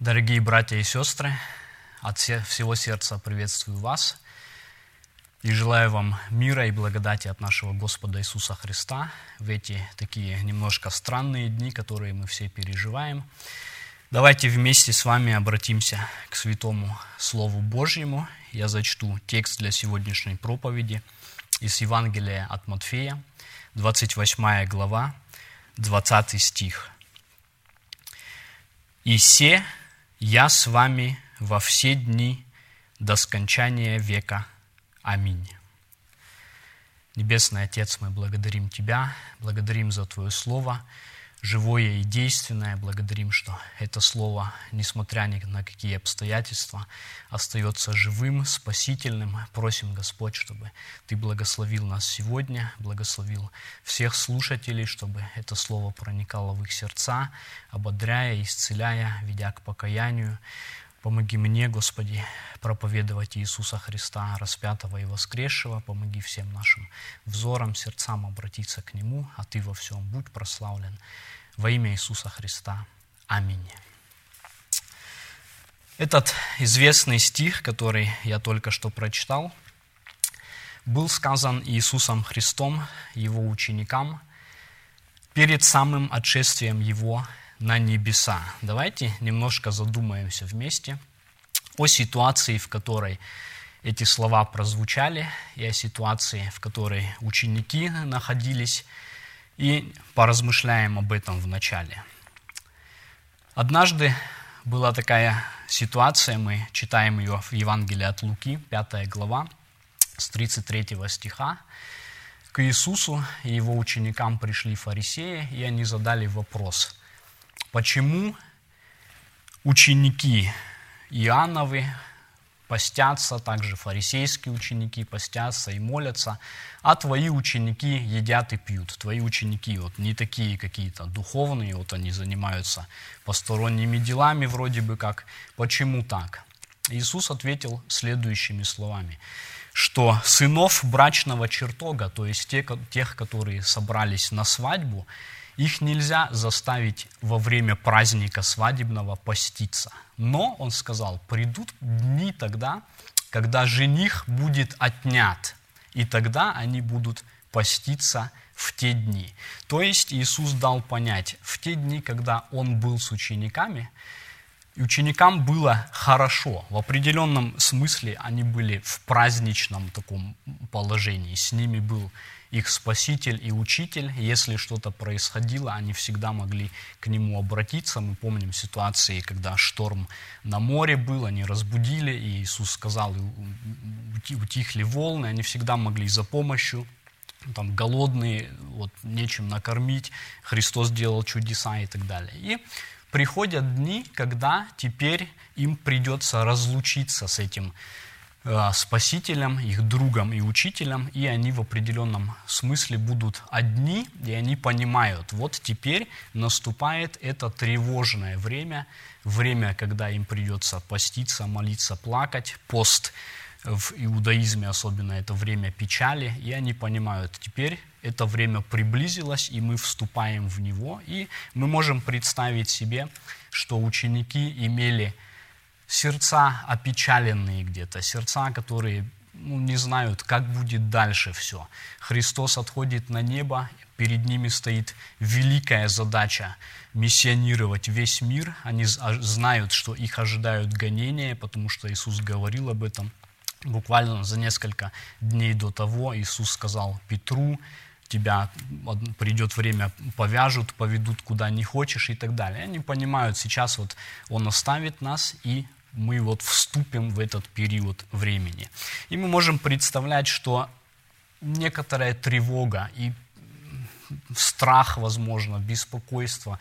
Дорогие братья и сестры, от всего сердца приветствую вас и желаю вам мира и благодати от нашего Господа Иисуса Христа в эти такие немножко странные дни, которые мы все переживаем. Давайте вместе с вами обратимся к Святому Слову Божьему. Я зачту текст для сегодняшней проповеди из Евангелия от Матфея, 28 глава, 20 стих. «И се я с вами во все дни до скончания века. Аминь. Небесный Отец, мы благодарим Тебя, благодарим за Твое Слово – живое и действенное. Благодарим, что это Слово, несмотря ни на какие обстоятельства, остается живым, спасительным. Просим, Господь, чтобы Ты благословил нас сегодня, благословил всех слушателей, чтобы это Слово проникало в их сердца, ободряя, исцеляя, ведя к покаянию. Помоги мне, Господи, проповедовать Иисуса Христа, распятого и воскресшего. Помоги всем нашим взорам, сердцам обратиться к Нему, а Ты во всем будь прославлен. Во имя Иисуса Христа. Аминь. Этот известный стих, который я только что прочитал, был сказан Иисусом Христом, Его ученикам, перед самым отшествием Его на небеса. Давайте немножко задумаемся вместе о ситуации, в которой эти слова прозвучали, и о ситуации, в которой ученики находились, и поразмышляем об этом в начале. Однажды была такая ситуация, мы читаем ее в Евангелии от Луки, 5 глава, с 33 стиха. К Иисусу и его ученикам пришли фарисеи, и они задали вопрос – Почему ученики Иоанновы постятся, также фарисейские ученики постятся и молятся, а твои ученики едят и пьют. Твои ученики вот не такие какие-то духовные, вот они занимаются посторонними делами вроде бы как. Почему так? Иисус ответил следующими словами, что сынов брачного чертога, то есть тех, которые собрались на свадьбу, их нельзя заставить во время праздника свадебного поститься. Но, он сказал, придут дни тогда, когда жених будет отнят, и тогда они будут поститься в те дни. То есть Иисус дал понять, в те дни, когда Он был с учениками, ученикам было хорошо. В определенном смысле они были в праздничном таком положении. С ними был их спаситель и учитель. Если что-то происходило, они всегда могли к нему обратиться. Мы помним ситуации, когда шторм на море был, они разбудили, и Иисус сказал, утихли волны, они всегда могли за помощью там голодные, вот нечем накормить, Христос делал чудеса и так далее. И приходят дни, когда теперь им придется разлучиться с этим спасителем, их другом и учителем, и они в определенном смысле будут одни, и они понимают, вот теперь наступает это тревожное время, время, когда им придется поститься, молиться, плакать, пост в иудаизме особенно это время печали, и они понимают, теперь это время приблизилось, и мы вступаем в него, и мы можем представить себе, что ученики имели сердца опечаленные где-то, сердца, которые ну, не знают, как будет дальше все. Христос отходит на небо, перед ними стоит великая задача миссионировать весь мир. Они знают, что их ожидают гонения, потому что Иисус говорил об этом. Буквально за несколько дней до того Иисус сказал Петру, тебя придет время, повяжут, поведут куда не хочешь и так далее. Они понимают, сейчас вот Он оставит нас и мы вот вступим в этот период времени. И мы можем представлять, что некоторая тревога и страх, возможно, беспокойство,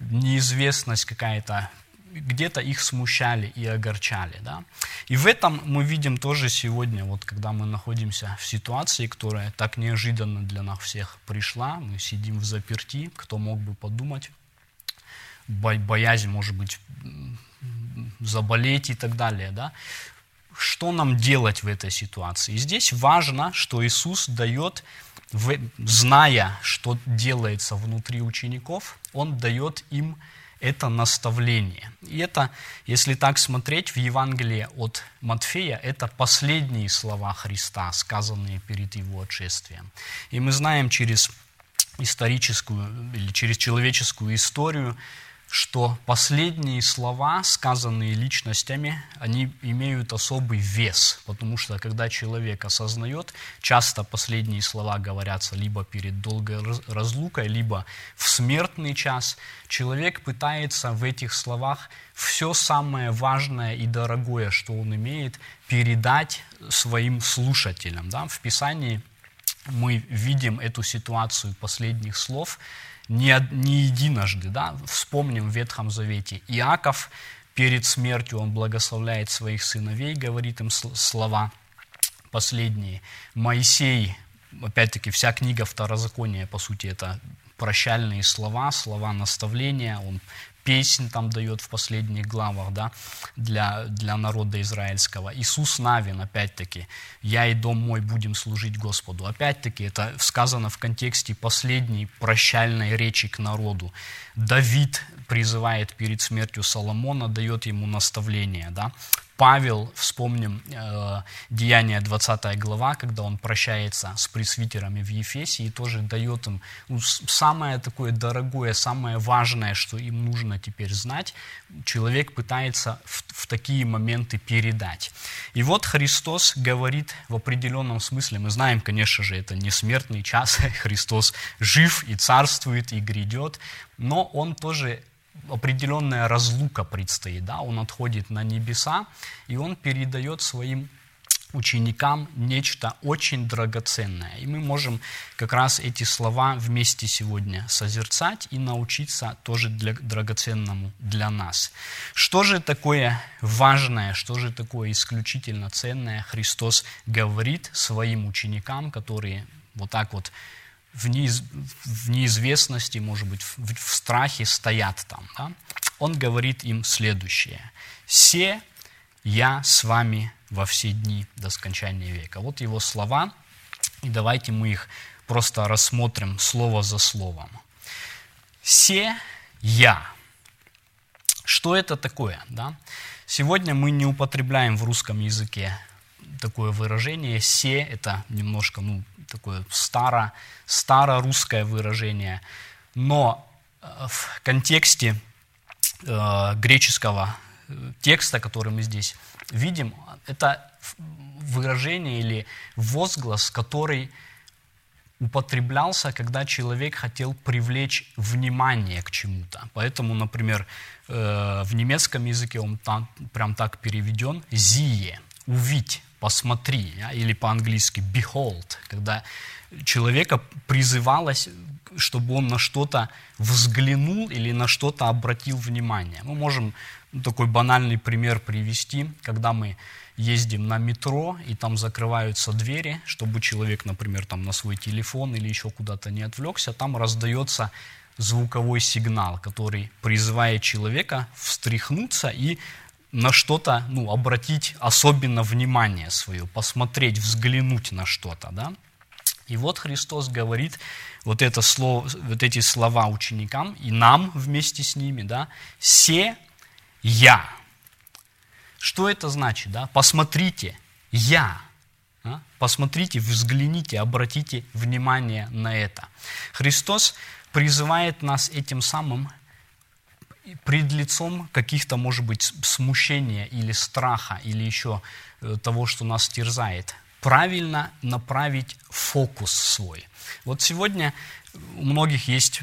неизвестность какая-то, где-то их смущали и огорчали. Да? И в этом мы видим тоже сегодня, вот когда мы находимся в ситуации, которая так неожиданно для нас всех пришла, мы сидим в заперти, кто мог бы подумать, боязнь, может быть, заболеть и так далее. Да? Что нам делать в этой ситуации? И здесь важно, что Иисус дает, зная, что делается внутри учеников, Он дает им это наставление. И это, если так смотреть в Евангелии от Матфея, это последние слова Христа, сказанные перед Его отшествием. И мы знаем через историческую или через человеческую историю, что последние слова, сказанные личностями, они имеют особый вес, потому что когда человек осознает, часто последние слова говорятся либо перед долгой разлукой, либо в смертный час, человек пытается в этих словах все самое важное и дорогое, что он имеет, передать своим слушателям. Да? В Писании мы видим эту ситуацию последних слов – не, не единожды. Да? Вспомним в Ветхом Завете. Иаков перед смертью, он благословляет своих сыновей, говорит им слова последние. Моисей, опять-таки, вся книга Второзакония, по сути, это прощальные слова, слова наставления, он песнь там дает в последних главах да, для, для народа израильского. Иисус Навин, опять-таки, «Я и дом мой будем служить Господу». Опять-таки, это сказано в контексте последней прощальной речи к народу. Давид призывает перед смертью Соломона, дает ему наставление. Да? Павел, вспомним э, Деяние 20 глава, когда он прощается с пресвитерами в Ефесе и тоже дает им ну, самое такое дорогое, самое важное, что им нужно теперь знать, человек пытается в, в такие моменты передать. И вот Христос говорит в определенном смысле, мы знаем, конечно же, это не смертный час, Христос жив и царствует, и грядет, но Он тоже определенная разлука предстоит, да, он отходит на небеса, и он передает своим ученикам нечто очень драгоценное. И мы можем как раз эти слова вместе сегодня созерцать и научиться тоже для, драгоценному для нас. Что же такое важное, что же такое исключительно ценное Христос говорит своим ученикам, которые вот так вот в, неиз, в неизвестности, может быть, в, в страхе стоят там. Да? Он говорит им следующее. «Се я с вами во все дни до скончания века». Вот его слова, и давайте мы их просто рассмотрим слово за словом. «Се я». Что это такое? Да? Сегодня мы не употребляем в русском языке такое выражение «се», это немножко ну, такое старо, старорусское выражение, но э, в контексте э, греческого э, текста, который мы здесь видим, это выражение или возглас, который употреблялся, когда человек хотел привлечь внимание к чему-то. Поэтому, например, э, в немецком языке он там, прям так переведен «зие» – «увидь» посмотри, или по-английски behold, когда человека призывалось, чтобы он на что-то взглянул или на что-то обратил внимание. Мы можем такой банальный пример привести, когда мы ездим на метро, и там закрываются двери, чтобы человек, например, там на свой телефон или еще куда-то не отвлекся, там раздается звуковой сигнал, который призывает человека встряхнуться и на что-то, ну, обратить особенно внимание свое, посмотреть, взглянуть на что-то, да. И вот Христос говорит вот, это слово, вот эти слова ученикам и нам вместе с ними, да, «Се я». Что это значит, да? Посмотрите, я. Да? Посмотрите, взгляните, обратите внимание на это. Христос призывает нас этим самым пред лицом каких-то, может быть, смущения или страха, или еще э, того, что нас терзает, правильно направить фокус свой. Вот сегодня у многих есть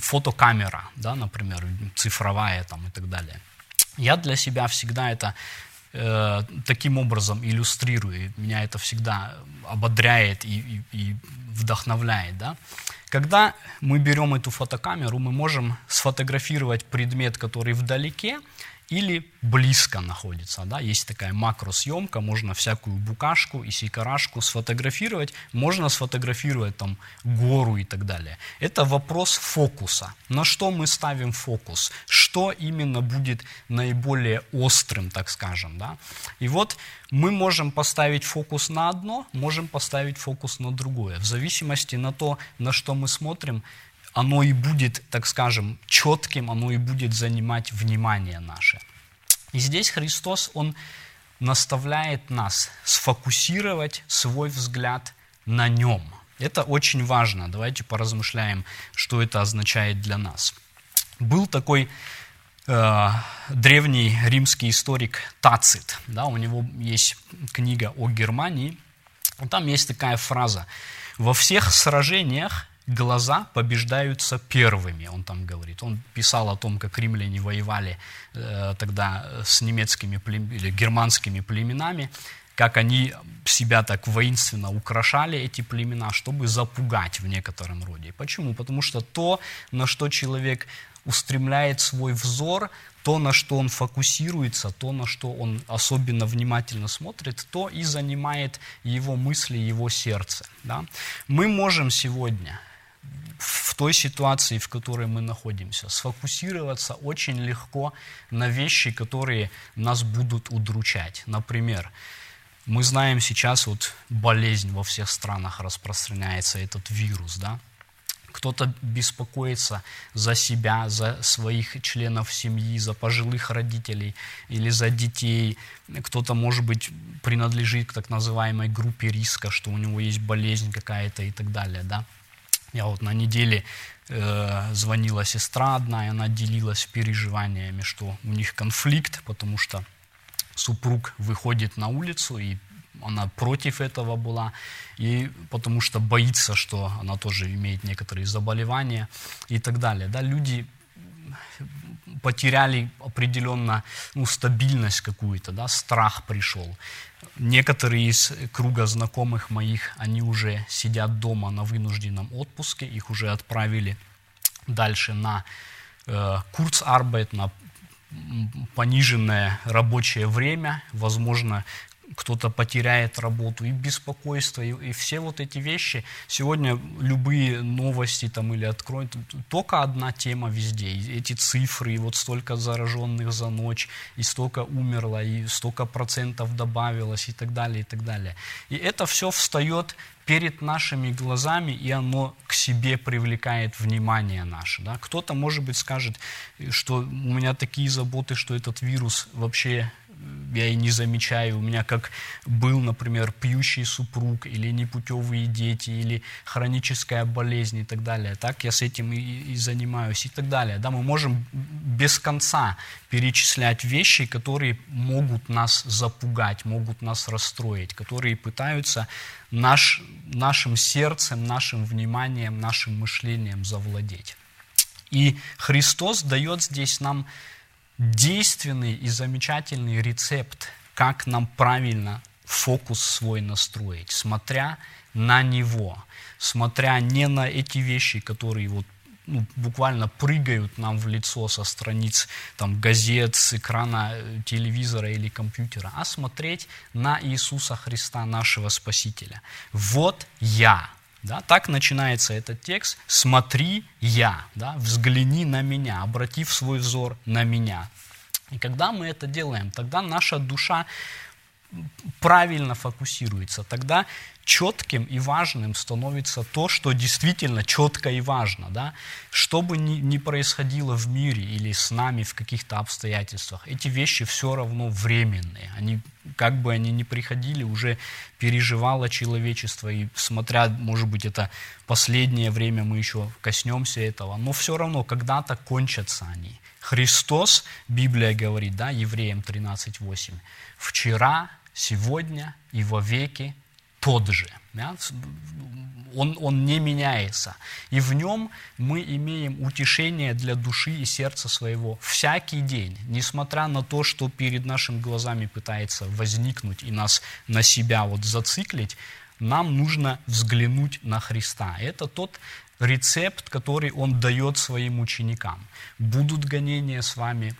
фотокамера, да, например, цифровая там, и так далее. Я для себя всегда это э, таким образом иллюстрирую. Меня это всегда ободряет и, и, и вдохновляет. Да? Когда мы берем эту фотокамеру, мы можем сфотографировать предмет, который вдалеке, или близко находится. Да? Есть такая макросъемка, можно всякую букашку и сикарашку сфотографировать, можно сфотографировать там гору и так далее. Это вопрос фокуса. На что мы ставим фокус? Что именно будет наиболее острым, так скажем. Да? И вот мы можем поставить фокус на одно, можем поставить фокус на другое. В зависимости на то, на что мы смотрим, оно и будет, так скажем, четким, оно и будет занимать внимание наше. И здесь Христос, Он наставляет нас сфокусировать свой взгляд на Нем. Это очень важно. Давайте поразмышляем, что это означает для нас. Был такой э, древний римский историк Тацит. Да, у него есть книга о Германии. Там есть такая фраза. «Во всех сражениях глаза побеждаются первыми», он там говорит. Он писал о том, как римляне воевали э, тогда с немецкими плем... или германскими племенами, как они себя так воинственно украшали, эти племена, чтобы запугать в некотором роде. Почему? Потому что то, на что человек устремляет свой взор, то, на что он фокусируется, то, на что он особенно внимательно смотрит, то и занимает его мысли, его сердце. Да? Мы можем сегодня в той ситуации, в которой мы находимся, сфокусироваться очень легко на вещи, которые нас будут удручать. Например, мы знаем сейчас вот болезнь во всех странах распространяется, этот вирус, да? Кто-то беспокоится за себя, за своих членов семьи, за пожилых родителей или за детей. Кто-то, может быть, принадлежит к так называемой группе риска, что у него есть болезнь какая-то и так далее. Да? Я вот на неделе э, звонила сестра одна, и она делилась переживаниями, что у них конфликт, потому что супруг выходит на улицу и она против этого была, и потому что боится, что она тоже имеет некоторые заболевания и так далее. Да, люди потеряли определенно ну, стабильность какую-то, да, страх пришел. Некоторые из круга знакомых моих, они уже сидят дома на вынужденном отпуске, их уже отправили дальше на э, Курцарбайт, на пониженное рабочее время, возможно, кто-то потеряет работу, и беспокойство, и, и все вот эти вещи. Сегодня любые новости там или откроют, только одна тема везде. Эти цифры, и вот столько зараженных за ночь, и столько умерло, и столько процентов добавилось, и так далее, и так далее. И это все встает перед нашими глазами, и оно к себе привлекает внимание наше. Да? Кто-то, может быть, скажет, что у меня такие заботы, что этот вирус вообще я и не замечаю. У меня как был, например, пьющий супруг, или непутевые дети, или хроническая болезнь и так далее. Так я с этим и, и занимаюсь и так далее. Да, мы можем без конца перечислять вещи, которые могут нас запугать, могут нас расстроить, которые пытаются наш, нашим сердцем, нашим вниманием, нашим мышлением завладеть. И Христос дает здесь нам действенный и замечательный рецепт, как нам правильно фокус свой настроить, смотря на него, смотря не на эти вещи, которые вот ну, буквально прыгают нам в лицо со страниц там, газет, с экрана э, телевизора или компьютера, а смотреть на Иисуса Христа, нашего Спасителя. Вот я, да, так начинается этот текст. «Смотри я», да, «взгляни на меня», обратив свой взор на меня. И когда мы это делаем, тогда наша душа правильно фокусируется, тогда четким и важным становится то, что действительно четко и важно. Да? Что бы ни, ни происходило в мире или с нами в каких-то обстоятельствах, эти вещи все равно временные. Они, как бы они ни приходили, уже переживало человечество, и смотря, может быть, это последнее время мы еще коснемся этого, но все равно когда-то кончатся они. Христос, Библия говорит, да, Евреям 13.8, вчера, сегодня и во веки тот же. Да? Он, он не меняется. И в нем мы имеем утешение для души и сердца своего всякий день, несмотря на то, что перед нашими глазами пытается возникнуть и нас на себя вот зациклить, нам нужно взглянуть на Христа. Это тот рецепт, который Он дает своим ученикам. Будут гонения с вами,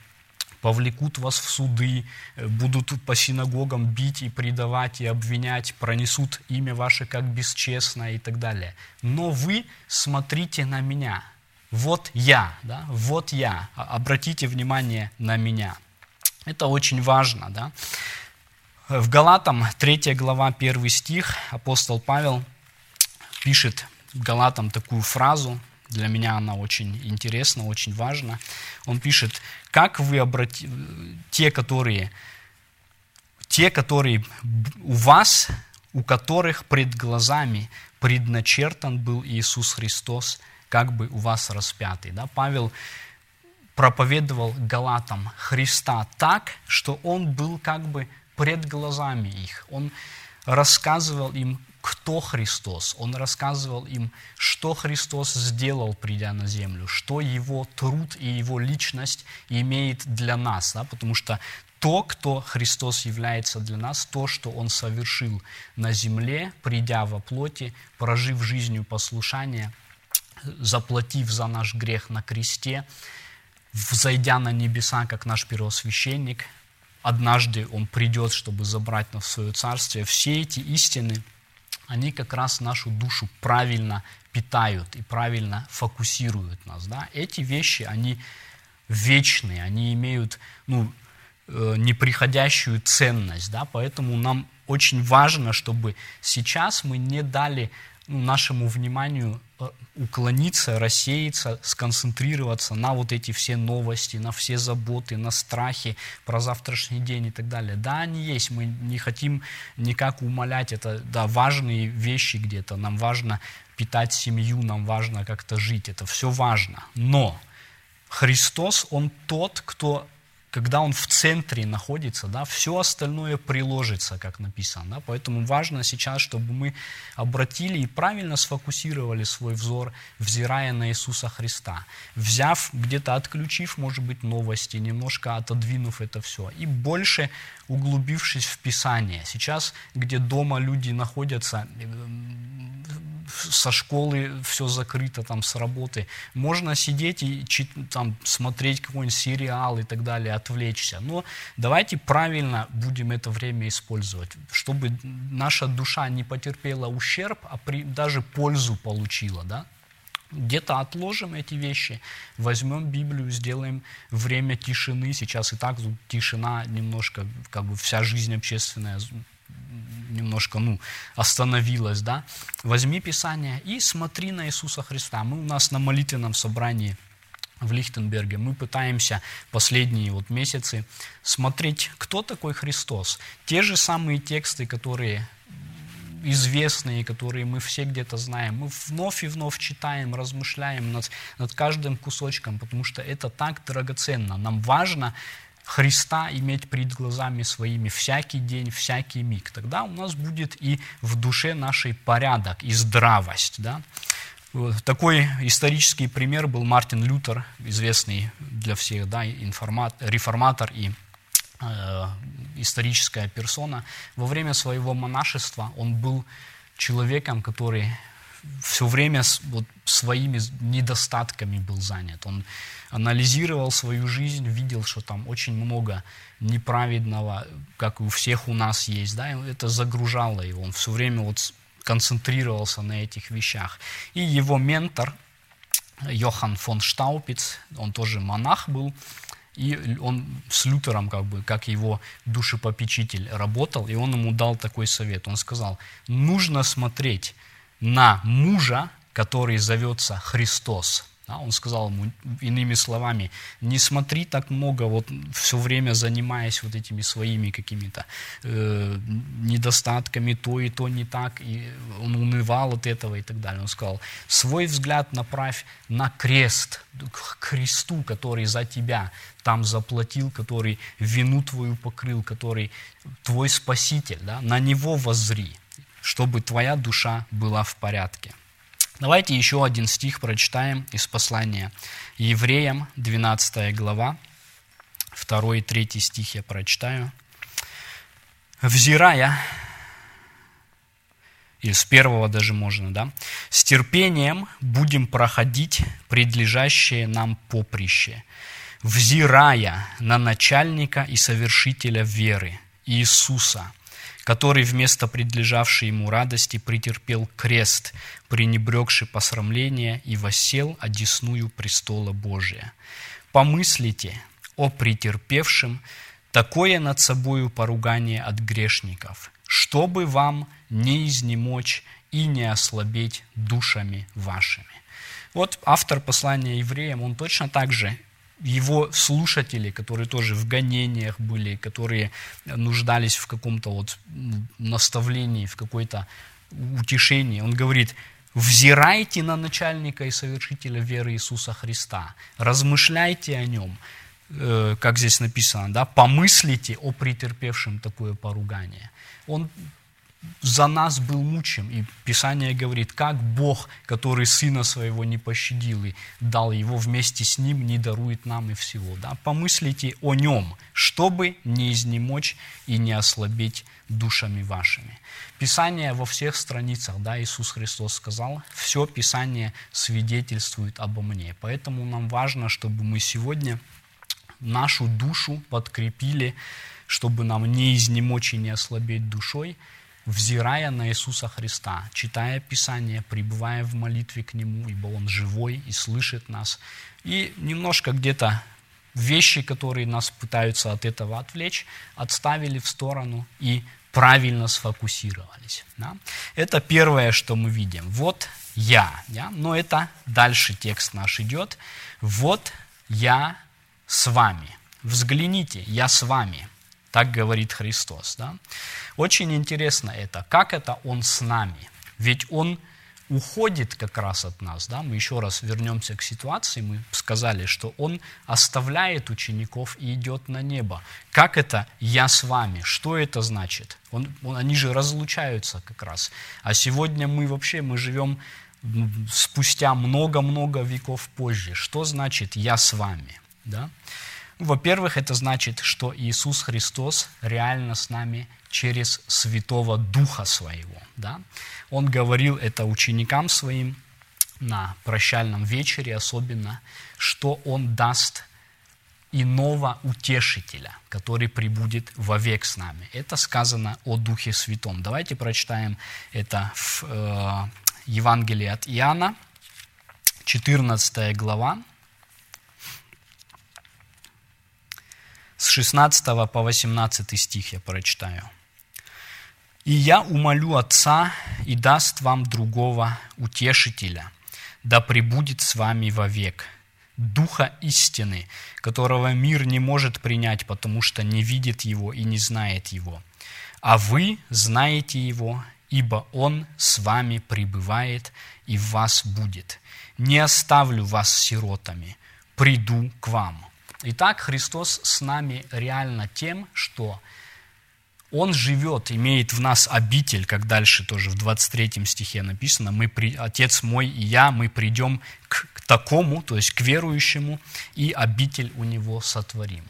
повлекут вас в суды, э, будут по синагогам бить и предавать, и обвинять, пронесут имя ваше как бесчестное и так далее. Но вы смотрите на меня. Вот я, да? вот я. Обратите внимание на меня. Это очень важно. Да? В Галатам 3 глава 1 стих апостол Павел пишет Галатам такую фразу, Для меня она очень интересна, очень важна. Он пишет, как вы обрати... те, которые, те, которые у вас, у которых пред глазами предначертан был Иисус Христос, как бы у вас распятый. Да? Павел проповедовал галатам Христа так, что он был как бы пред глазами их. Он рассказывал им, кто Христос. Он рассказывал им, что Христос сделал, придя на землю, что его труд и его личность имеет для нас. Да? Потому что то, кто Христос является для нас, то, что Он совершил на земле, придя во плоти, прожив жизнью послушания, заплатив за наш грех на кресте, взойдя на небеса, как наш первосвященник, однажды Он придет, чтобы забрать нас в свое царствие. Все эти истины, они как раз нашу душу правильно питают и правильно фокусируют нас. Да? Эти вещи, они вечные, они имеют ну, э, неприходящую ценность. Да? Поэтому нам очень важно, чтобы сейчас мы не дали ну, нашему вниманию уклониться, рассеяться, сконцентрироваться на вот эти все новости, на все заботы, на страхи про завтрашний день и так далее. Да, они есть, мы не хотим никак умолять, это да, важные вещи где-то, нам важно питать семью, нам важно как-то жить, это все важно. Но Христос, Он тот, кто когда он в центре находится, да, все остальное приложится, как написано. Да, поэтому важно сейчас, чтобы мы обратили и правильно сфокусировали свой взор, взирая на Иисуса Христа. Взяв, где-то отключив, может быть, новости, немножко отодвинув это все. И больше углубившись в Писание. Сейчас, где дома люди находятся, со школы все закрыто, там, с работы. Можно сидеть и там, смотреть какой-нибудь сериал и так далее, отвлечься. Но давайте правильно будем это время использовать, чтобы наша душа не потерпела ущерб, а при, даже пользу получила. Да? Где-то отложим эти вещи, возьмем Библию, сделаем время тишины. Сейчас и так тишина немножко, как бы вся жизнь общественная немножко ну, остановилась, да, возьми Писание и смотри на Иисуса Христа. Мы у нас на молитвенном собрании в Лихтенберге, мы пытаемся последние вот месяцы смотреть, кто такой Христос. Те же самые тексты, которые известные, которые мы все где-то знаем. Мы вновь и вновь читаем, размышляем над, над каждым кусочком, потому что это так драгоценно. Нам важно Христа иметь перед глазами своими всякий день, всякий миг. Тогда у нас будет и в душе нашей порядок и здравость. Да? Такой исторический пример был Мартин Лютер, известный для всех да, информат, реформатор и э, историческая персона. Во время своего монашества он был человеком, который все время вот своими недостатками был занят. Он анализировал свою жизнь, видел, что там очень много неправедного, как и у всех у нас есть, да, и это загружало его. Он все время вот концентрировался на этих вещах. И его ментор, Йохан фон Штаупиц, он тоже монах был, и он с Лютером, как бы, как его душепопечитель, работал, и он ему дал такой совет. Он сказал, нужно смотреть на мужа, который зовется Христос. Да, он сказал ему иными словами, не смотри так много, вот все время занимаясь вот этими своими какими-то э, недостатками, то и то не так, и он унывал от этого и так далее. Он сказал, свой взгляд направь на крест, к кресту, который за тебя там заплатил, который вину твою покрыл, который твой спаситель, да, на него воззри чтобы твоя душа была в порядке. Давайте еще один стих прочитаем из послания Евреям, 12 глава, 2 и 3 стих я прочитаю. «Взирая, или с первого даже можно, да, с терпением будем проходить предлежащее нам поприще, взирая на начальника и совершителя веры, Иисуса, который вместо предлежавшей ему радости претерпел крест, пренебрегший посрамление и воссел одесную престола Божия. Помыслите о претерпевшем такое над собою поругание от грешников, чтобы вам не изнемочь и не ослабеть душами вашими. Вот автор послания евреям, он точно так же его слушатели, которые тоже в гонениях были, которые нуждались в каком-то вот наставлении, в какой-то утешении. Он говорит, взирайте на начальника и совершителя веры Иисуса Христа, размышляйте о нем, э, как здесь написано, да, помыслите о претерпевшем такое поругание. Он за нас был мучим. И Писание говорит, как Бог, который Сына Своего не пощадил и дал Его вместе с Ним, не дарует нам и всего. Да? Помыслите о Нем, чтобы не изнемочь и не ослабеть душами вашими. Писание во всех страницах, да, Иисус Христос сказал, все Писание свидетельствует обо мне. Поэтому нам важно, чтобы мы сегодня нашу душу подкрепили, чтобы нам не изнемочь и не ослабеть душой, взирая на Иисуса Христа, читая Писание, пребывая в молитве к Нему, ибо Он живой и слышит нас. И немножко где-то вещи, которые нас пытаются от этого отвлечь, отставили в сторону и правильно сфокусировались. Да? Это первое, что мы видим. Вот я. Да? Но это дальше текст наш идет. Вот я с вами. Взгляните, я с вами. Так говорит Христос. Да? Очень интересно это, как это Он с нами. Ведь Он уходит как раз от нас. Да? Мы еще раз вернемся к ситуации. Мы сказали, что Он оставляет учеников и идет на небо. Как это «я с вами»? Что это значит? Он, он, они же разлучаются как раз. А сегодня мы вообще мы живем спустя много-много веков позже. Что значит «я с вами»? Да? Во-первых, это значит, что Иисус Христос реально с нами через Святого Духа Своего. Да? Он говорил это ученикам своим на прощальном вечере особенно, что Он даст иного утешителя, который прибудет вовек с нами. Это сказано о Духе Святом. Давайте прочитаем это в э, Евангелии от Иоанна, 14 глава, С 16 по 18 стих я прочитаю. «И я умолю Отца, и даст вам другого утешителя, да пребудет с вами вовек, Духа истины, которого мир не может принять, потому что не видит Его и не знает Его. А вы знаете Его, ибо Он с вами пребывает и в вас будет. Не оставлю вас сиротами, приду к вам». Итак, Христос с нами реально тем, что Он живет, имеет в нас обитель, как дальше тоже в 23 стихе написано, мы при, Отец мой и я, мы придем к, к такому, то есть к верующему, и обитель у Него сотворим.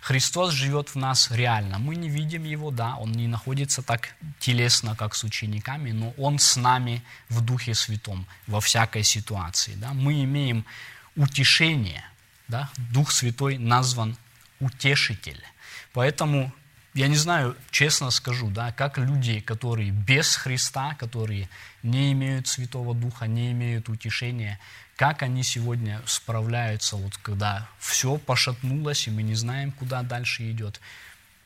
Христос живет в нас реально. Мы не видим Его, да, Он не находится так телесно, как с учениками, но Он с нами в Духе Святом во всякой ситуации. Да. Мы имеем утешение – да, Дух Святой назван утешитель. Поэтому я не знаю, честно скажу, да, как люди, которые без Христа, которые не имеют Святого Духа, не имеют утешения, как они сегодня справляются, вот когда все пошатнулось, и мы не знаем, куда дальше идет.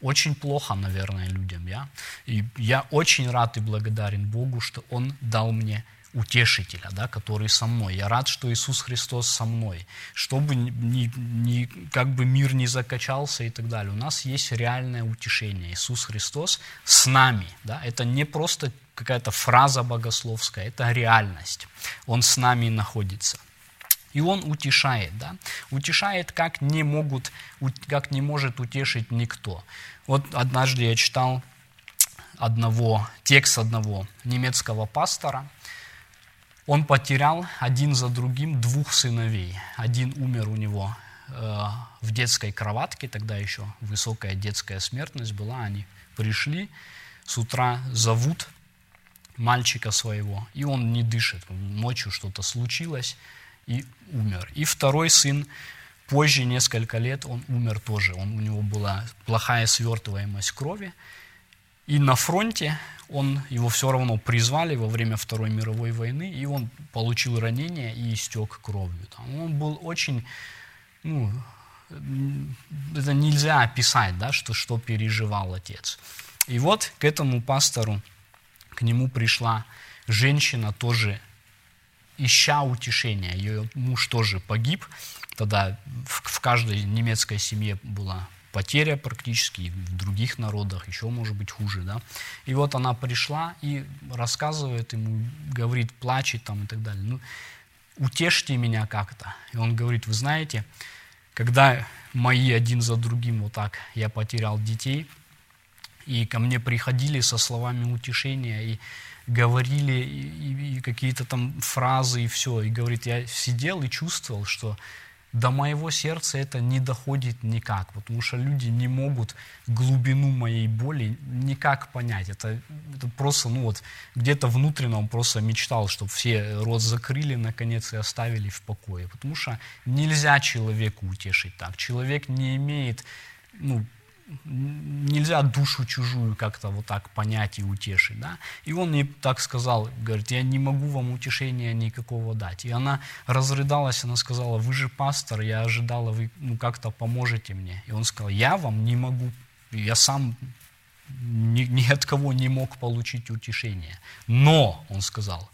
Очень плохо, наверное, людям. Я? И я очень рад и благодарен Богу, что Он дал мне утешителя, да, который со мной. Я рад, что Иисус Христос со мной. Чтобы ни, ни, как бы мир не закачался и так далее. У нас есть реальное утешение. Иисус Христос с нами. Да? Это не просто какая-то фраза богословская, это реальность. Он с нами находится. И он утешает, да? Утешает, как не, могут, как не может утешить никто. Вот однажды я читал одного, текст одного немецкого пастора – он потерял один за другим двух сыновей. Один умер у него э, в детской кроватке, тогда еще высокая детская смертность была. Они пришли, с утра зовут мальчика своего, и он не дышит. Ночью что-то случилось, и умер. И второй сын, позже, несколько лет, он умер тоже. Он, у него была плохая свертываемость крови. И на фронте он, его все равно призвали во время Второй мировой войны, и он получил ранение и истек кровью. Он был очень, ну, это нельзя описать, да, что, что переживал отец. И вот к этому пастору, к нему пришла женщина тоже ища утешения. Ее муж тоже погиб. Тогда в, в каждой немецкой семье была потеря практически, и в других народах еще может быть хуже, да. И вот она пришла и рассказывает ему, говорит, плачет там и так далее. Ну, утешьте меня как-то. И он говорит, вы знаете, когда мои один за другим вот так, я потерял детей, и ко мне приходили со словами утешения, и говорили и, и какие-то там фразы, и все. И говорит, я сидел и чувствовал, что до моего сердца это не доходит никак, потому что люди не могут глубину моей боли никак понять. Это, это просто, ну вот, где-то внутренне он просто мечтал, чтобы все рот закрыли, наконец, и оставили в покое. Потому что нельзя человеку утешить так. Человек не имеет, ну, нельзя душу чужую как-то вот так понять и утешить. Да? И он мне так сказал, говорит, я не могу вам утешения никакого дать. И она разрыдалась, она сказала, вы же пастор, я ожидала, вы ну, как-то поможете мне. И он сказал, я вам не могу, я сам ни, ни от кого не мог получить утешение. Но, он сказал,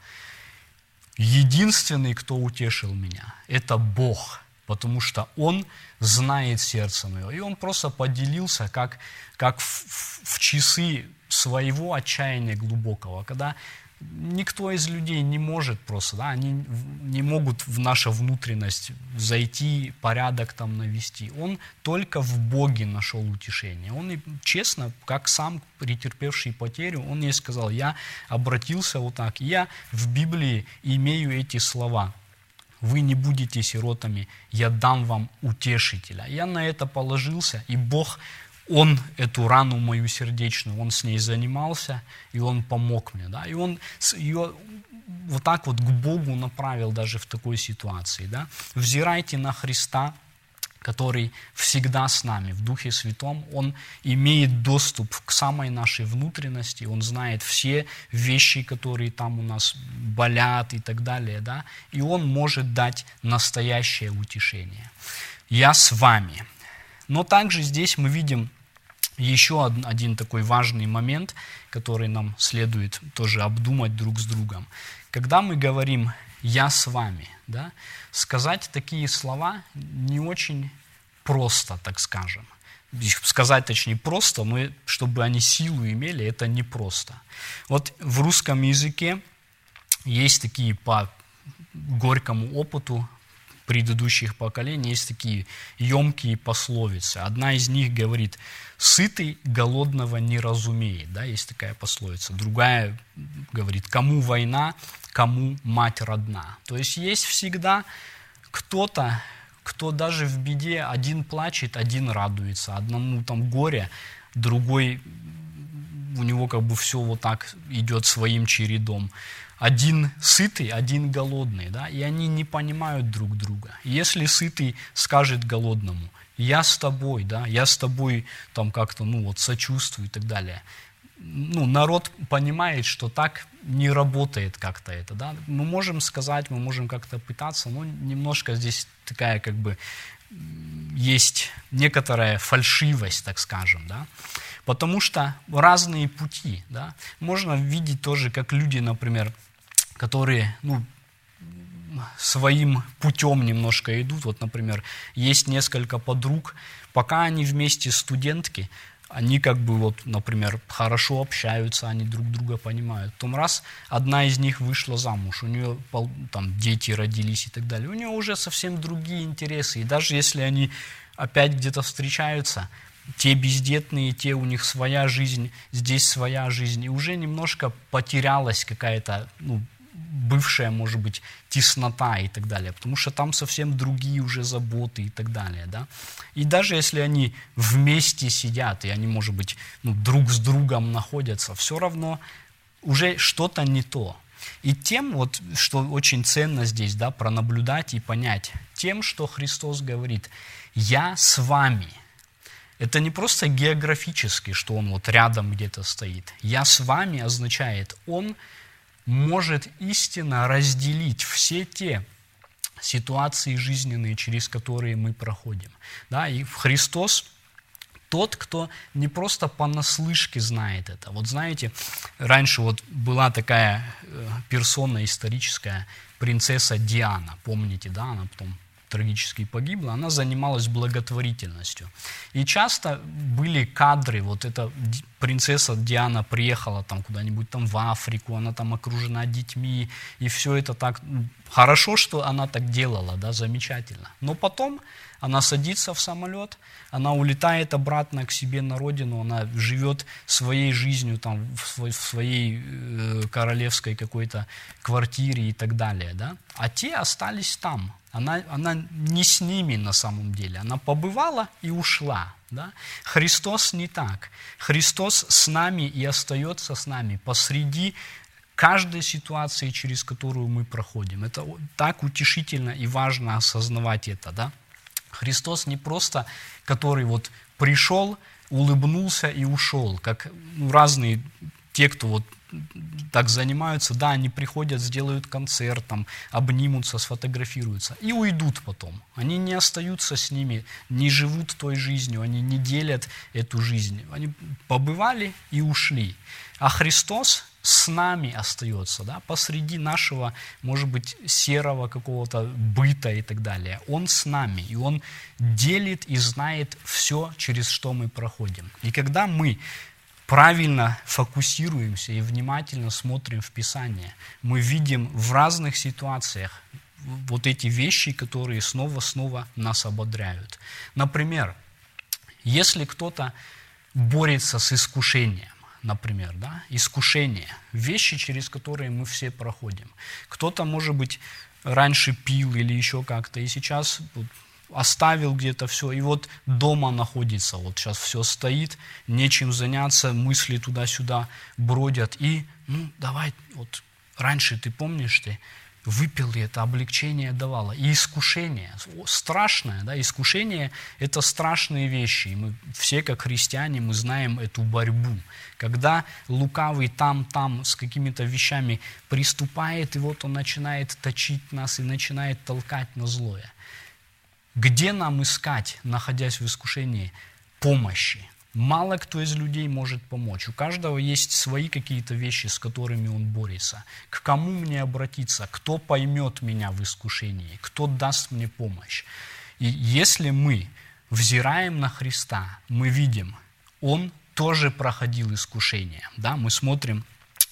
единственный, кто утешил меня, это Бог – потому что он знает сердце мое. И он просто поделился, как, как в, в часы своего отчаяния глубокого, когда никто из людей не может просто, да, они не могут в нашу внутренность зайти, порядок там навести. Он только в Боге нашел утешение. Он и честно, как сам претерпевший потерю, он ей сказал, я обратился вот так, я в Библии имею эти слова – вы не будете сиротами, я дам вам утешителя. Я на это положился, и Бог, Он эту рану мою сердечную, Он с ней занимался, и Он помог мне. Да? И Он ее вот так вот к Богу направил даже в такой ситуации. Да? Взирайте на Христа, который всегда с нами в Духе Святом, он имеет доступ к самой нашей внутренности, он знает все вещи, которые там у нас болят и так далее, да, и он может дать настоящее утешение. Я с вами. Но также здесь мы видим еще один такой важный момент, который нам следует тоже обдумать друг с другом. Когда мы говорим «я с вами», да, сказать такие слова не очень просто, так скажем. Сказать, точнее, просто, но чтобы они силу имели, это непросто. Вот в русском языке есть такие по горькому опыту предыдущих поколений, есть такие емкие пословицы. Одна из них говорит, сытый голодного не разумеет, да, есть такая пословица. Другая говорит, кому война, кому мать родна. То есть есть всегда кто-то, кто даже в беде один плачет, один радуется, одному там горе, другой у него как бы все вот так идет своим чередом. Один сытый, один голодный, да, и они не понимают друг друга. Если сытый скажет голодному, я с тобой, да, я с тобой там как-то, ну вот, сочувствую и так далее, ну, народ понимает, что так не работает как-то это. Да? Мы можем сказать, мы можем как-то пытаться, но немножко здесь такая как бы есть некоторая фальшивость, так скажем. Да? Потому что разные пути. Да? Можно видеть тоже, как люди, например, которые ну, своим путем немножко идут. Вот, например, есть несколько подруг, пока они вместе студентки, они как бы вот, например, хорошо общаются, они друг друга понимают. Потом раз одна из них вышла замуж, у нее там дети родились и так далее, у нее уже совсем другие интересы. И даже если они опять где-то встречаются, те бездетные, те у них своя жизнь, здесь своя жизнь, и уже немножко потерялась какая-то ну, бывшая, может быть, теснота и так далее, потому что там совсем другие уже заботы и так далее, да. И даже если они вместе сидят, и они, может быть, ну, друг с другом находятся, все равно уже что-то не то. И тем, вот, что очень ценно здесь, да, пронаблюдать и понять, тем, что Христос говорит, «Я с вами», это не просто географически, что Он вот рядом где-то стоит. «Я с вами» означает, Он – может истинно разделить все те ситуации жизненные, через которые мы проходим. Да, и Христос тот, кто не просто понаслышке знает это. Вот знаете, раньше вот была такая э, персона историческая, принцесса Диана, помните, да, она потом трагически погибла, она занималась благотворительностью. И часто были кадры, вот эта принцесса Диана приехала там куда-нибудь там в Африку, она там окружена детьми, и все это так, хорошо, что она так делала, да, замечательно. Но потом она садится в самолет, она улетает обратно к себе на родину, она живет своей жизнью там в своей э, королевской какой-то квартире и так далее, да. А те остались там, она, она не с ними на самом деле. Она побывала и ушла. Да? Христос не так. Христос с нами и остается с нами посреди каждой ситуации, через которую мы проходим. Это так утешительно и важно осознавать это. Да? Христос не просто, который вот пришел, улыбнулся и ушел, как ну, разные те, кто вот так занимаются, да, они приходят, сделают концерт, там, обнимутся, сфотографируются и уйдут потом. Они не остаются с ними, не живут той жизнью, они не делят эту жизнь. Они побывали и ушли. А Христос с нами остается, да, посреди нашего, может быть, серого какого-то быта и так далее. Он с нами, и Он делит и знает все, через что мы проходим. И когда мы правильно фокусируемся и внимательно смотрим в Писание, мы видим в разных ситуациях вот эти вещи, которые снова-снова нас ободряют. Например, если кто-то борется с искушением, например, да, искушение, вещи, через которые мы все проходим. Кто-то, может быть, раньше пил или еще как-то, и сейчас оставил где-то все, и вот дома находится, вот сейчас все стоит, нечем заняться, мысли туда-сюда бродят, и, ну, давай, вот раньше, ты помнишь, ты выпил, и это облегчение давало, и искушение, страшное, да, искушение – это страшные вещи, и мы все, как христиане, мы знаем эту борьбу, когда лукавый там-там с какими-то вещами приступает, и вот он начинает точить нас и начинает толкать на злое. Где нам искать, находясь в искушении, помощи? Мало кто из людей может помочь. У каждого есть свои какие-то вещи, с которыми он борется. К кому мне обратиться? Кто поймет меня в искушении? Кто даст мне помощь? И если мы взираем на Христа, мы видим, Он тоже проходил искушение. Да? Мы смотрим,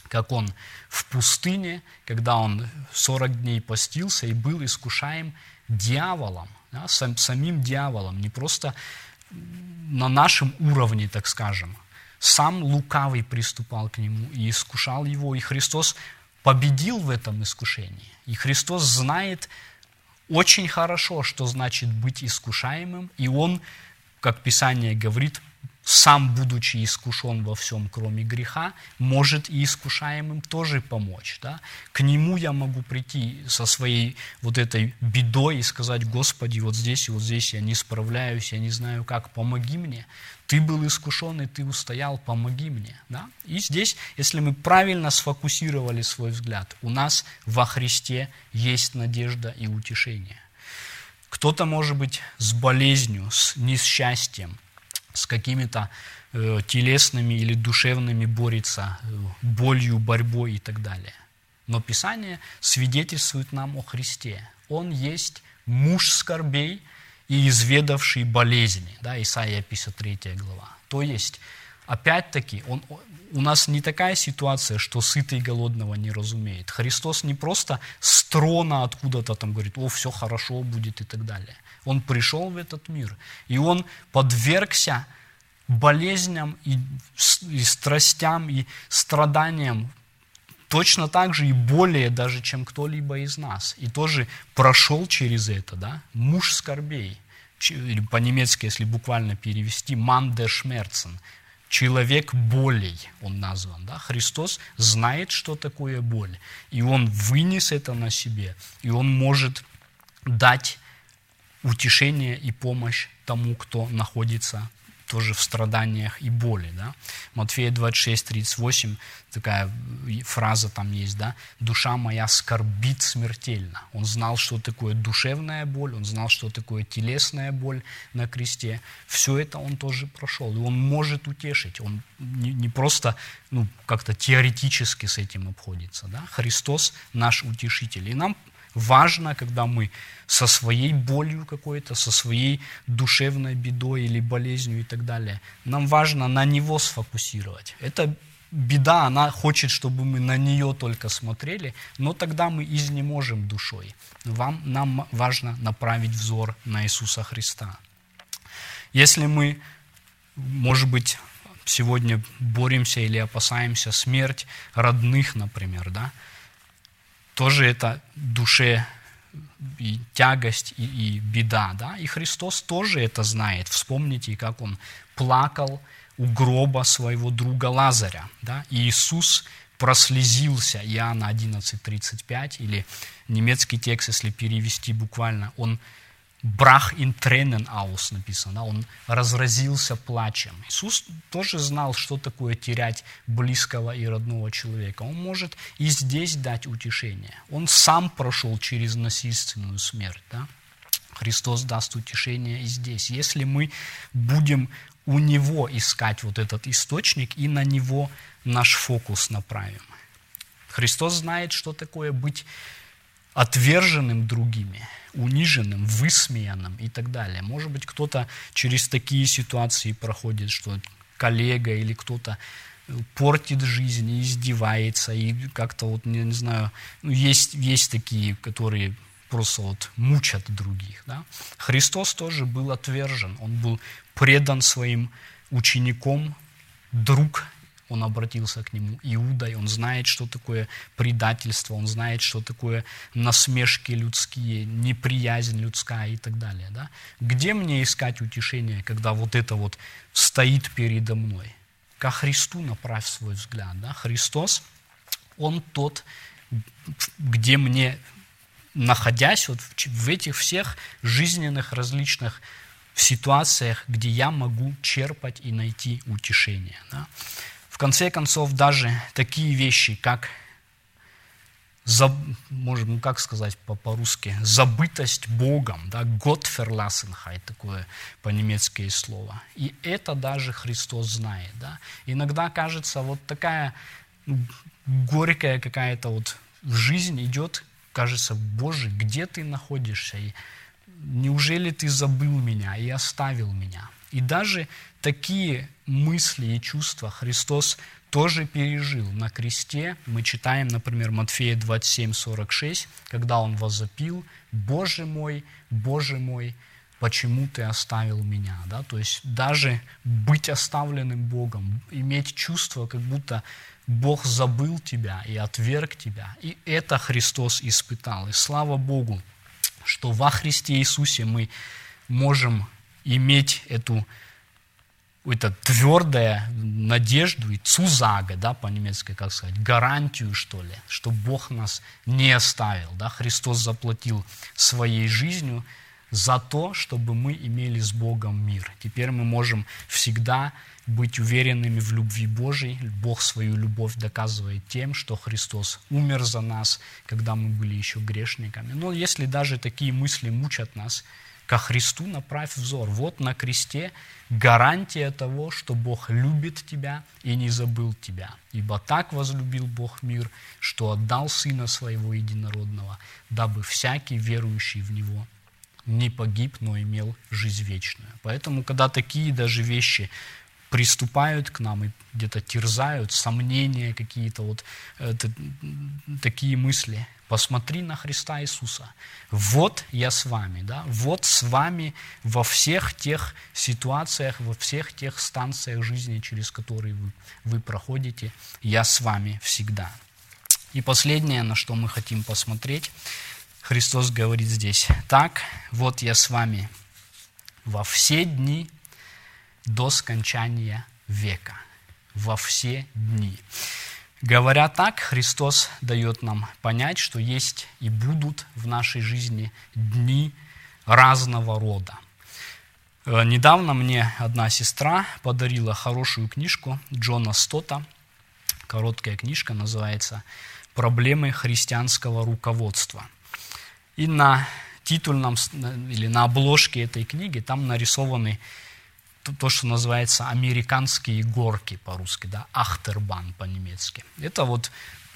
как Он в пустыне, когда Он 40 дней постился и был искушаем дьяволом да, сам, самим дьяволом, не просто на нашем уровне, так скажем. Сам лукавый приступал к нему и искушал его, и Христос победил в этом искушении. И Христос знает очень хорошо, что значит быть искушаемым, и Он, как Писание говорит, сам, будучи искушен во всем, кроме греха, может и искушаемым тоже помочь. Да? К нему я могу прийти со своей вот этой бедой и сказать, Господи, вот здесь и вот здесь я не справляюсь, я не знаю как, помоги мне. Ты был искушен, и ты устоял, помоги мне. Да? И здесь, если мы правильно сфокусировали свой взгляд, у нас во Христе есть надежда и утешение. Кто-то, может быть, с болезнью, с несчастьем, с какими-то э, телесными или душевными борется, э, болью, борьбой и так далее. Но Писание свидетельствует нам о Христе. Он есть муж скорбей и изведавший болезни. Да, Исайя 53 глава. То есть, опять-таки, он, у нас не такая ситуация, что сытый голодного не разумеет. Христос не просто с трона откуда-то там говорит, о, все хорошо будет и так далее. Он пришел в этот мир, и он подвергся болезням и, и страстям, и страданиям, точно так же и более даже, чем кто-либо из нас. И тоже прошел через это, да, муж скорбей, или по-немецки, если буквально перевести, «man der Schmerzen», человек болей он назван. Да? Христос знает, что такое боль, и Он вынес это на себе, и Он может дать утешение и помощь тому, кто находится тоже в страданиях и боли. Да? Матфея 26, 38, такая фраза там есть, да, «Душа моя скорбит смертельно». Он знал, что такое душевная боль, он знал, что такое телесная боль на кресте. Все это он тоже прошел, и он может утешить. Он не, не просто ну, как-то теоретически с этим обходится. Да? Христос наш утешитель. И нам важно, когда мы со своей болью какой-то, со своей душевной бедой или болезнью и так далее, нам важно на него сфокусировать. Это беда, она хочет, чтобы мы на нее только смотрели, но тогда мы изнеможем душой. Вам, нам важно направить взор на Иисуса Христа. Если мы, может быть, сегодня боремся или опасаемся смерть родных, например, да, тоже это душе и тягость, и, и беда. Да? И Христос тоже это знает. Вспомните, как Он плакал у гроба своего друга Лазаря. Да? И Иисус прослезился, Иоанна 11.35, или немецкий текст, если перевести буквально, он брах in Tränen aus написано, да, он разразился плачем. Иисус тоже знал, что такое терять близкого и родного человека. Он может и здесь дать утешение. Он сам прошел через насильственную смерть. Да? Христос даст утешение и здесь. Если мы будем у Него искать вот этот источник и на Него наш фокус направим. Христос знает, что такое быть отверженным другими, униженным, высмеянным и так далее. Может быть, кто-то через такие ситуации проходит, что коллега или кто-то портит жизнь и издевается, и как-то вот, не, не знаю, ну, есть, есть такие, которые просто вот мучат других. Да? Христос тоже был отвержен, он был предан своим учеником, друг он обратился к нему Иудой, он знает, что такое предательство, он знает, что такое насмешки людские, неприязнь людская и так далее. Да? Где мне искать утешение, когда вот это вот стоит передо мной? Ко Христу направь свой взгляд. Да? Христос, Он тот, где мне, находясь вот в этих всех жизненных различных ситуациях, где я могу черпать и найти утешение. Да? Конце концов, даже такие вещи, как, заб, может, ну как сказать по-русски, забытость Богом, да, Gottverlassenheit, такое по-немецки слово. И это даже Христос знает. Да. Иногда кажется, вот такая горькая какая-то вот жизнь идет, кажется, Боже, где ты находишься? И неужели ты забыл меня и оставил меня? И даже такие мысли и чувства Христос тоже пережил на кресте. Мы читаем, например, Матфея 27, 46, когда Он возопил, «Боже мой, Боже мой, почему ты оставил меня?» да? То есть даже быть оставленным Богом, иметь чувство, как будто Бог забыл тебя и отверг тебя. И это Христос испытал. И слава Богу, что во Христе Иисусе мы можем иметь эту это твердая надежду и цузага, да, по-немецки, как сказать, гарантию, что ли, что Бог нас не оставил. Да? Христос заплатил своей жизнью за то, чтобы мы имели с Богом мир. Теперь мы можем всегда быть уверенными в любви Божьей. Бог свою любовь доказывает тем, что Христос умер за нас, когда мы были еще грешниками. Но если даже такие мысли мучат нас, ко Христу направь взор. Вот на кресте гарантия того, что Бог любит тебя и не забыл тебя. Ибо так возлюбил Бог мир, что отдал Сына Своего Единородного, дабы всякий верующий в Него не погиб, но имел жизнь вечную. Поэтому, когда такие даже вещи приступают к нам и где-то терзают, сомнения какие-то, вот это, такие мысли. Посмотри на Христа Иисуса. Вот я с вами, да, вот с вами во всех тех ситуациях, во всех тех станциях жизни, через которые вы, вы проходите, я с вами всегда. И последнее, на что мы хотим посмотреть, Христос говорит здесь, так, вот я с вами во все дни до скончания века, во все дни. Говоря так, Христос дает нам понять, что есть и будут в нашей жизни дни разного рода. Э, недавно мне одна сестра подарила хорошую книжку Джона Стота. Короткая книжка называется «Проблемы христианского руководства». И на титульном или на обложке этой книги там нарисованы то, что называется американские горки по-русски, да, Ахтербан по-немецки. Это вот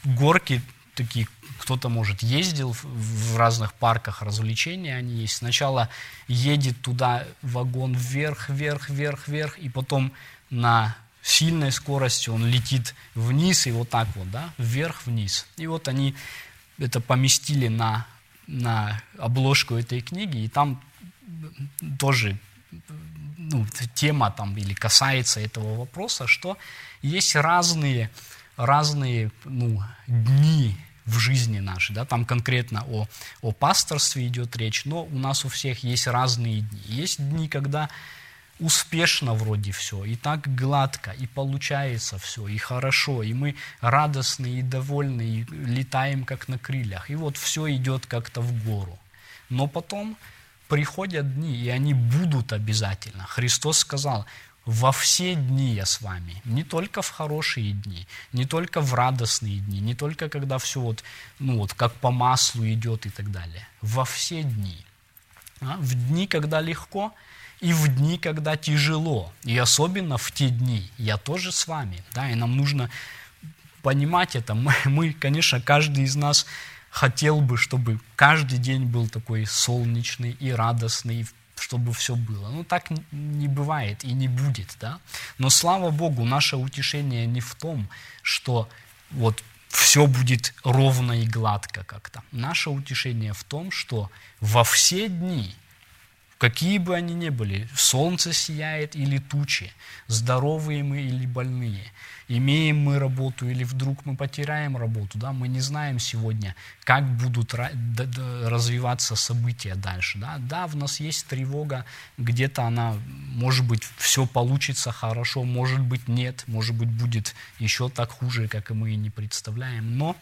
горки такие, кто-то, может, ездил в разных парках развлечений, они есть. Сначала едет туда вагон вверх, вверх, вверх, вверх, и потом на сильной скорости он летит вниз, и вот так вот, да, вверх-вниз. И вот они это поместили на, на обложку этой книги, и там тоже ну, тема там или касается этого вопроса, что есть разные, разные ну, дни в жизни нашей. Да? Там конкретно о, о пасторстве идет речь, но у нас у всех есть разные дни. Есть дни, когда успешно вроде все, и так гладко, и получается все, и хорошо, и мы радостны и довольны, и летаем как на крыльях, и вот все идет как-то в гору. Но потом приходят дни, и они будут обязательно. Христос сказал, во все дни я с вами, не только в хорошие дни, не только в радостные дни, не только когда все вот, ну вот как по маслу идет и так далее. Во все дни. А? В дни, когда легко, и в дни, когда тяжело. И особенно в те дни. Я тоже с вами. Да? И нам нужно понимать это. Мы, мы, конечно, каждый из нас хотел бы, чтобы каждый день был такой солнечный и радостный, чтобы все было. Ну, так не бывает и не будет, да. Но слава Богу, наше утешение не в том, что вот все будет ровно и гладко как-то. Наше утешение в том, что во все дни какие бы они ни были, солнце сияет или тучи, здоровые мы или больные, имеем мы работу или вдруг мы потеряем работу, да, мы не знаем сегодня, как будут развиваться события дальше. Да, да в нас есть тревога, где-то она, может быть, все получится хорошо, может быть, нет, может быть, будет еще так хуже, как и мы и не представляем, но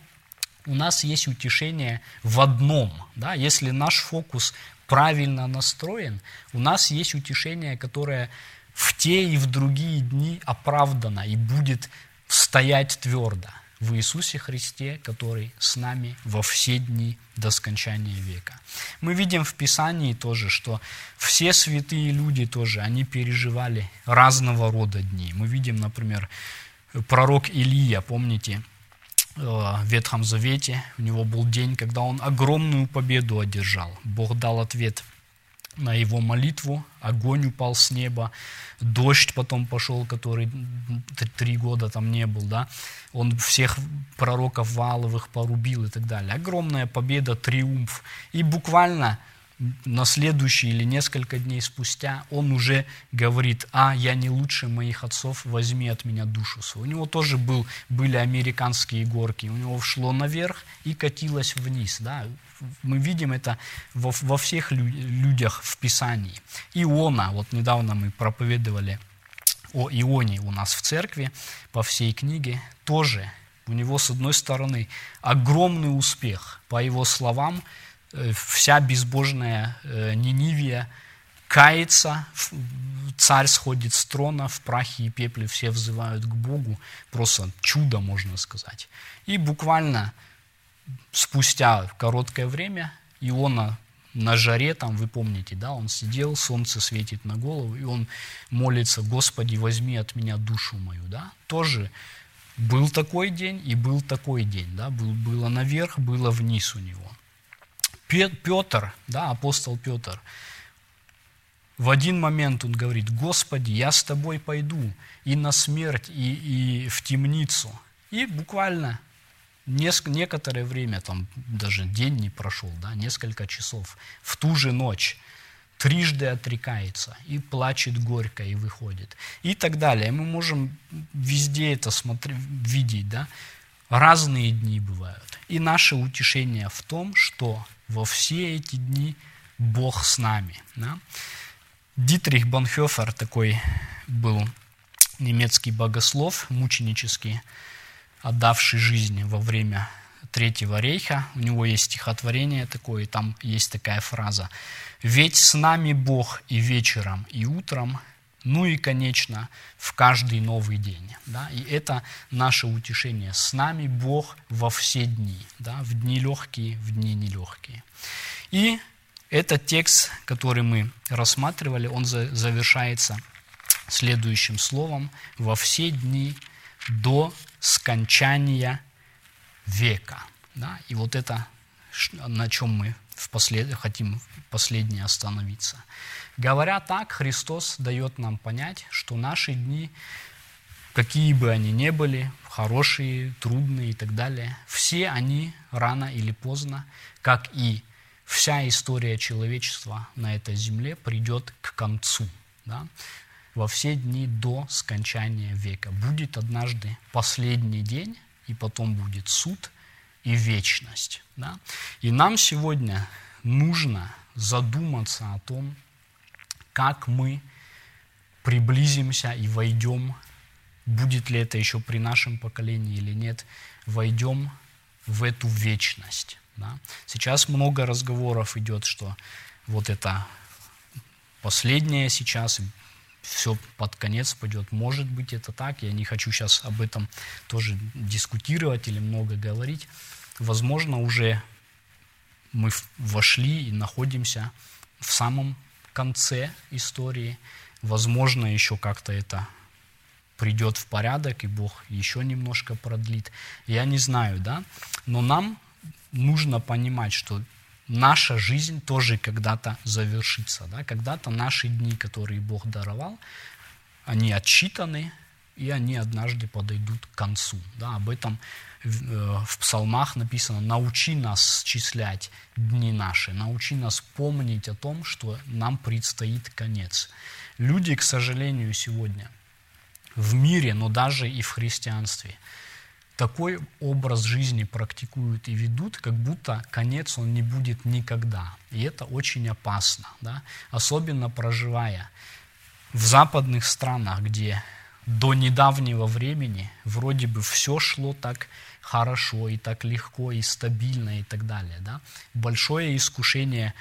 у нас есть утешение в одном. Да? Если наш фокус правильно настроен, у нас есть утешение, которое в те и в другие дни оправдано и будет стоять твердо в Иисусе Христе, который с нами во все дни до скончания века. Мы видим в Писании тоже, что все святые люди тоже, они переживали разного рода дни. Мы видим, например, пророк Илия, помните, в Ветхом Завете. У него был день, когда он огромную победу одержал. Бог дал ответ на его молитву, огонь упал с неба, дождь потом пошел, который три года там не был, да, он всех пророков Валовых порубил и так далее. Огромная победа, триумф. И буквально на следующий или несколько дней спустя он уже говорит, а, я не лучше моих отцов, возьми от меня душу свою. У него тоже был, были американские горки, у него шло наверх и катилось вниз. Да? Мы видим это во, во всех людях в Писании. Иона, вот недавно мы проповедовали о Ионе у нас в церкви по всей книге, тоже у него, с одной стороны, огромный успех. По его словам, вся безбожная э, Нинивия кается, царь сходит с трона, в прахе и пепле все взывают к Богу, просто чудо, можно сказать. И буквально спустя короткое время Иона на жаре, там вы помните, да, он сидел, солнце светит на голову, и он молится, Господи, возьми от меня душу мою, да, тоже был такой день и был такой день, да, был, было наверх, было вниз у него. Петр, да, апостол Петр, в один момент он говорит, Господи, я с тобой пойду и на смерть, и, и в темницу. И буквально неск- некоторое время, там даже день не прошел, да, несколько часов, в ту же ночь трижды отрекается и плачет горько и выходит. И так далее. Мы можем везде это смотреть, видеть, да. Разные дни бывают. И наше утешение в том, что во все эти дни Бог с нами. Да? Дитрих Бонхёфер такой был немецкий богослов, мученический, отдавший жизнь во время Третьего рейха. У него есть стихотворение такое, и там есть такая фраза. «Ведь с нами Бог и вечером, и утром, ну и, конечно, в каждый новый день». Да? И это наше утешение. С нами Бог во все дни, да? в дни легкие, в дни нелегкие. И этот текст, который мы рассматривали, он завершается следующим словом «во все дни до скончания века. Да? И вот это, на чем мы в послед... хотим последнее остановиться. Говоря так, Христос дает нам понять, что наши дни, какие бы они ни были, хорошие, трудные и так далее, все они рано или поздно, как и вся история человечества на этой земле, придет к концу. Да? Во все дни до скончания века. Будет однажды последний день, и потом будет суд и вечность. Да? И нам сегодня нужно задуматься о том, как мы приблизимся и войдем, будет ли это еще при нашем поколении или нет, войдем в эту вечность. Да? Сейчас много разговоров идет, что вот это последнее сейчас, все под конец пойдет. Может быть, это так. Я не хочу сейчас об этом тоже дискутировать или много говорить. Возможно, уже мы вошли и находимся в самом конце истории. Возможно, еще как-то это придет в порядок, и Бог еще немножко продлит. Я не знаю, да? Но нам нужно понимать, что наша жизнь тоже когда-то завершится. Да? Когда-то наши дни, которые Бог даровал, они отчитаны, и они однажды подойдут к концу. Да? Об этом э, в псалмах написано «Научи нас счислять дни наши, научи нас помнить о том, что нам предстоит конец». Люди, к сожалению, сегодня в мире, но даже и в христианстве – такой образ жизни практикуют и ведут, как будто конец он не будет никогда. И это очень опасно, да? особенно проживая в западных странах, где до недавнего времени вроде бы все шло так хорошо и так легко и стабильно и так далее. Да? Большое искушение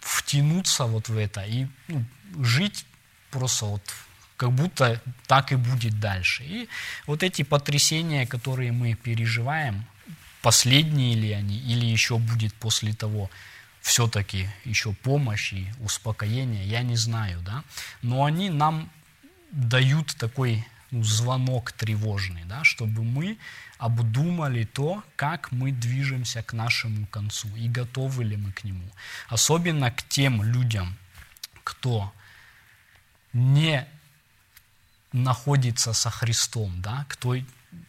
втянуться вот в это и ну, жить просто вот как будто так и будет дальше. И вот эти потрясения, которые мы переживаем, последние ли они, или еще будет после того все-таки еще помощь и успокоение, я не знаю, да, но они нам дают такой ну, звонок тревожный, да, чтобы мы обдумали то, как мы движемся к нашему концу и готовы ли мы к нему. Особенно к тем людям, кто не находится со Христом, да, кто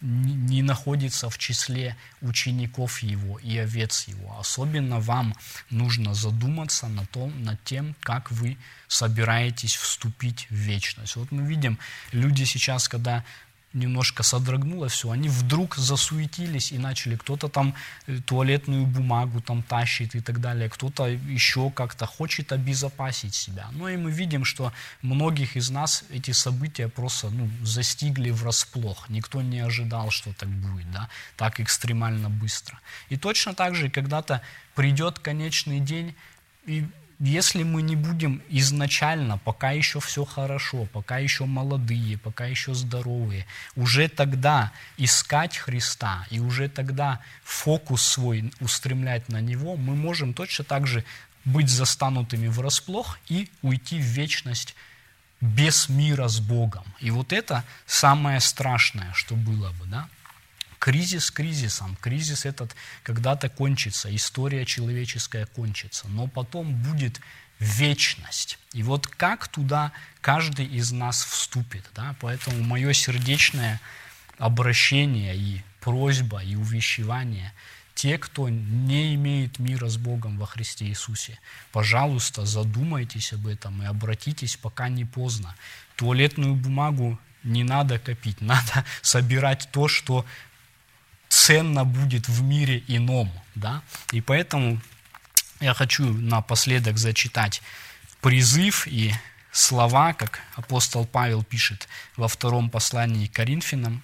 не находится в числе учеников Его и овец Его. Особенно вам нужно задуматься над, том, над тем, как вы собираетесь вступить в вечность. Вот мы видим, люди сейчас, когда немножко содрогнуло все, они вдруг засуетились и начали, кто-то там э, туалетную бумагу там тащит и так далее, кто-то еще как-то хочет обезопасить себя. Ну и мы видим, что многих из нас эти события просто ну, застигли врасплох. Никто не ожидал, что так будет, да, так экстремально быстро. И точно так же когда-то придет конечный день, и если мы не будем изначально, пока еще все хорошо, пока еще молодые, пока еще здоровые, уже тогда искать Христа и уже тогда фокус свой устремлять на Него, мы можем точно так же быть застанутыми врасплох и уйти в вечность без мира с Богом. И вот это самое страшное, что было бы, да? Кризис кризисом. Кризис этот когда-то кончится, история человеческая кончится, но потом будет вечность. И вот как туда каждый из нас вступит. Да? Поэтому мое сердечное обращение и просьба, и увещевание те, кто не имеет мира с Богом во Христе Иисусе, пожалуйста, задумайтесь об этом и обратитесь, пока не поздно. Туалетную бумагу не надо копить, надо собирать то, что ценно будет в мире ином. Да? И поэтому я хочу напоследок зачитать призыв и слова, как апостол Павел пишет во втором послании к Коринфянам,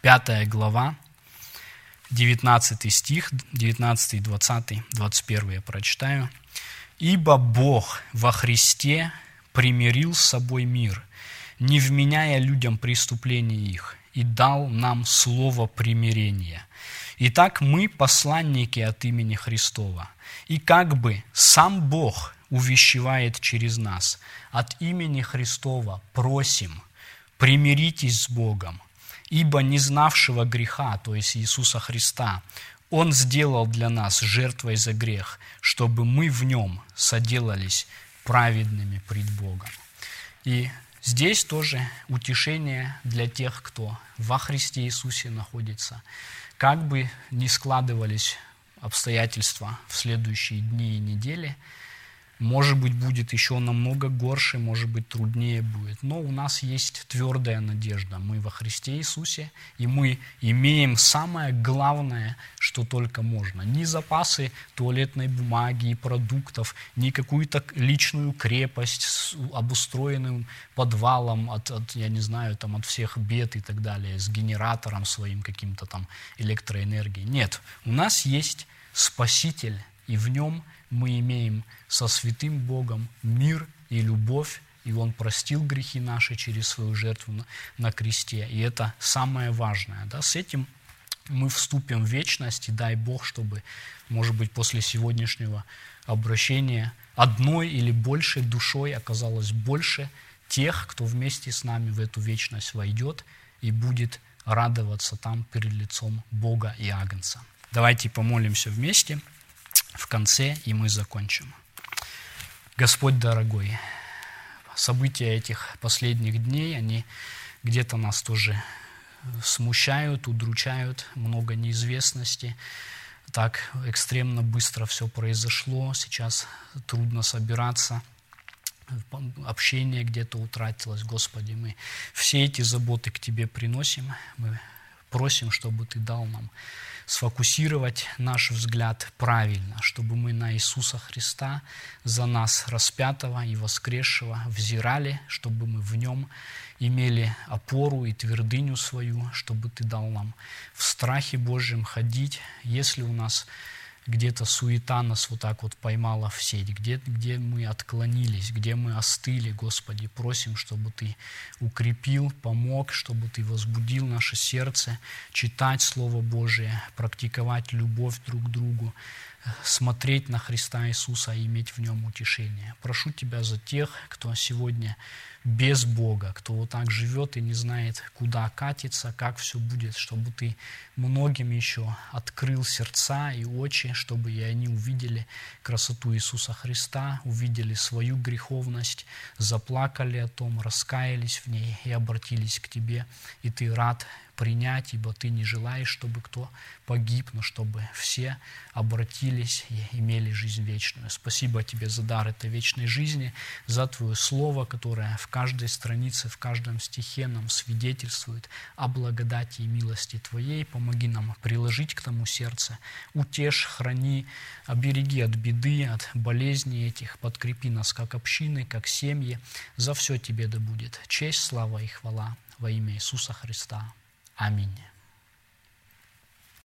пятая глава, 19 стих, 19, 20, 21 я прочитаю. «Ибо Бог во Христе примирил с собой мир, не вменяя людям преступления их, и дал нам слово примирения. Итак, мы посланники от имени Христова, и как бы сам Бог увещевает через нас, от имени Христова просим, примиритесь с Богом, ибо не знавшего греха, то есть Иисуса Христа, Он сделал для нас жертвой за грех, чтобы мы в Нем соделались праведными пред Богом. И здесь тоже утешение для тех, кто во Христе Иисусе находится. Как бы ни складывались обстоятельства в следующие дни и недели – может быть, будет еще намного горше, может быть, труднее будет. Но у нас есть твердая надежда. Мы во Христе Иисусе, и мы имеем самое главное, что только можно. Ни запасы туалетной бумаги и продуктов, ни какую-то личную крепость с обустроенным подвалом от, от, я не знаю, там, от всех бед и так далее, с генератором своим каким-то там электроэнергией. Нет, у нас есть Спаситель, и в нем мы имеем со святым Богом мир и любовь, и Он простил грехи наши через свою жертву на, на кресте. И это самое важное. Да? С этим мы вступим в вечность, и дай Бог, чтобы, может быть, после сегодняшнего обращения одной или большей душой оказалось больше тех, кто вместе с нами в эту вечность войдет и будет радоваться там перед лицом Бога и Агнца. Давайте помолимся вместе в конце, и мы закончим. Господь дорогой, события этих последних дней, они где-то нас тоже смущают, удручают, много неизвестности. Так экстремно быстро все произошло, сейчас трудно собираться, общение где-то утратилось. Господи, мы все эти заботы к Тебе приносим, мы просим, чтобы Ты дал нам сфокусировать наш взгляд правильно, чтобы мы на Иисуса Христа, за нас распятого и воскресшего, взирали, чтобы мы в Нем имели опору и твердыню свою, чтобы Ты дал нам в страхе Божьем ходить, если у нас где-то суета нас вот так вот поймала в сеть, где, где мы отклонились, где мы остыли, Господи, просим, чтобы Ты укрепил, помог, чтобы Ты возбудил наше сердце, читать Слово Божие, практиковать любовь друг к другу, смотреть на Христа Иисуса и иметь в Нем утешение. Прошу Тебя за тех, кто сегодня без Бога, кто вот так живет и не знает, куда катиться, как все будет, чтобы ты многим еще открыл сердца и очи, чтобы и они увидели красоту Иисуса Христа, увидели свою греховность, заплакали о том, раскаялись в ней и обратились к Тебе, и Ты рад принять, ибо Ты не желаешь, чтобы кто погиб, но чтобы все обратились и имели жизнь вечную. Спасибо Тебе за дар этой вечной жизни, за Твое Слово, которое в каждой странице, в каждом стихе нам свидетельствует о благодати и милости Твоей. Помоги нам приложить к тому сердце. Утешь, храни, обереги от беды, от болезней этих. Подкрепи нас как общины, как семьи. За все Тебе да будет честь, слава и хвала во имя Иисуса Христа. Аминь.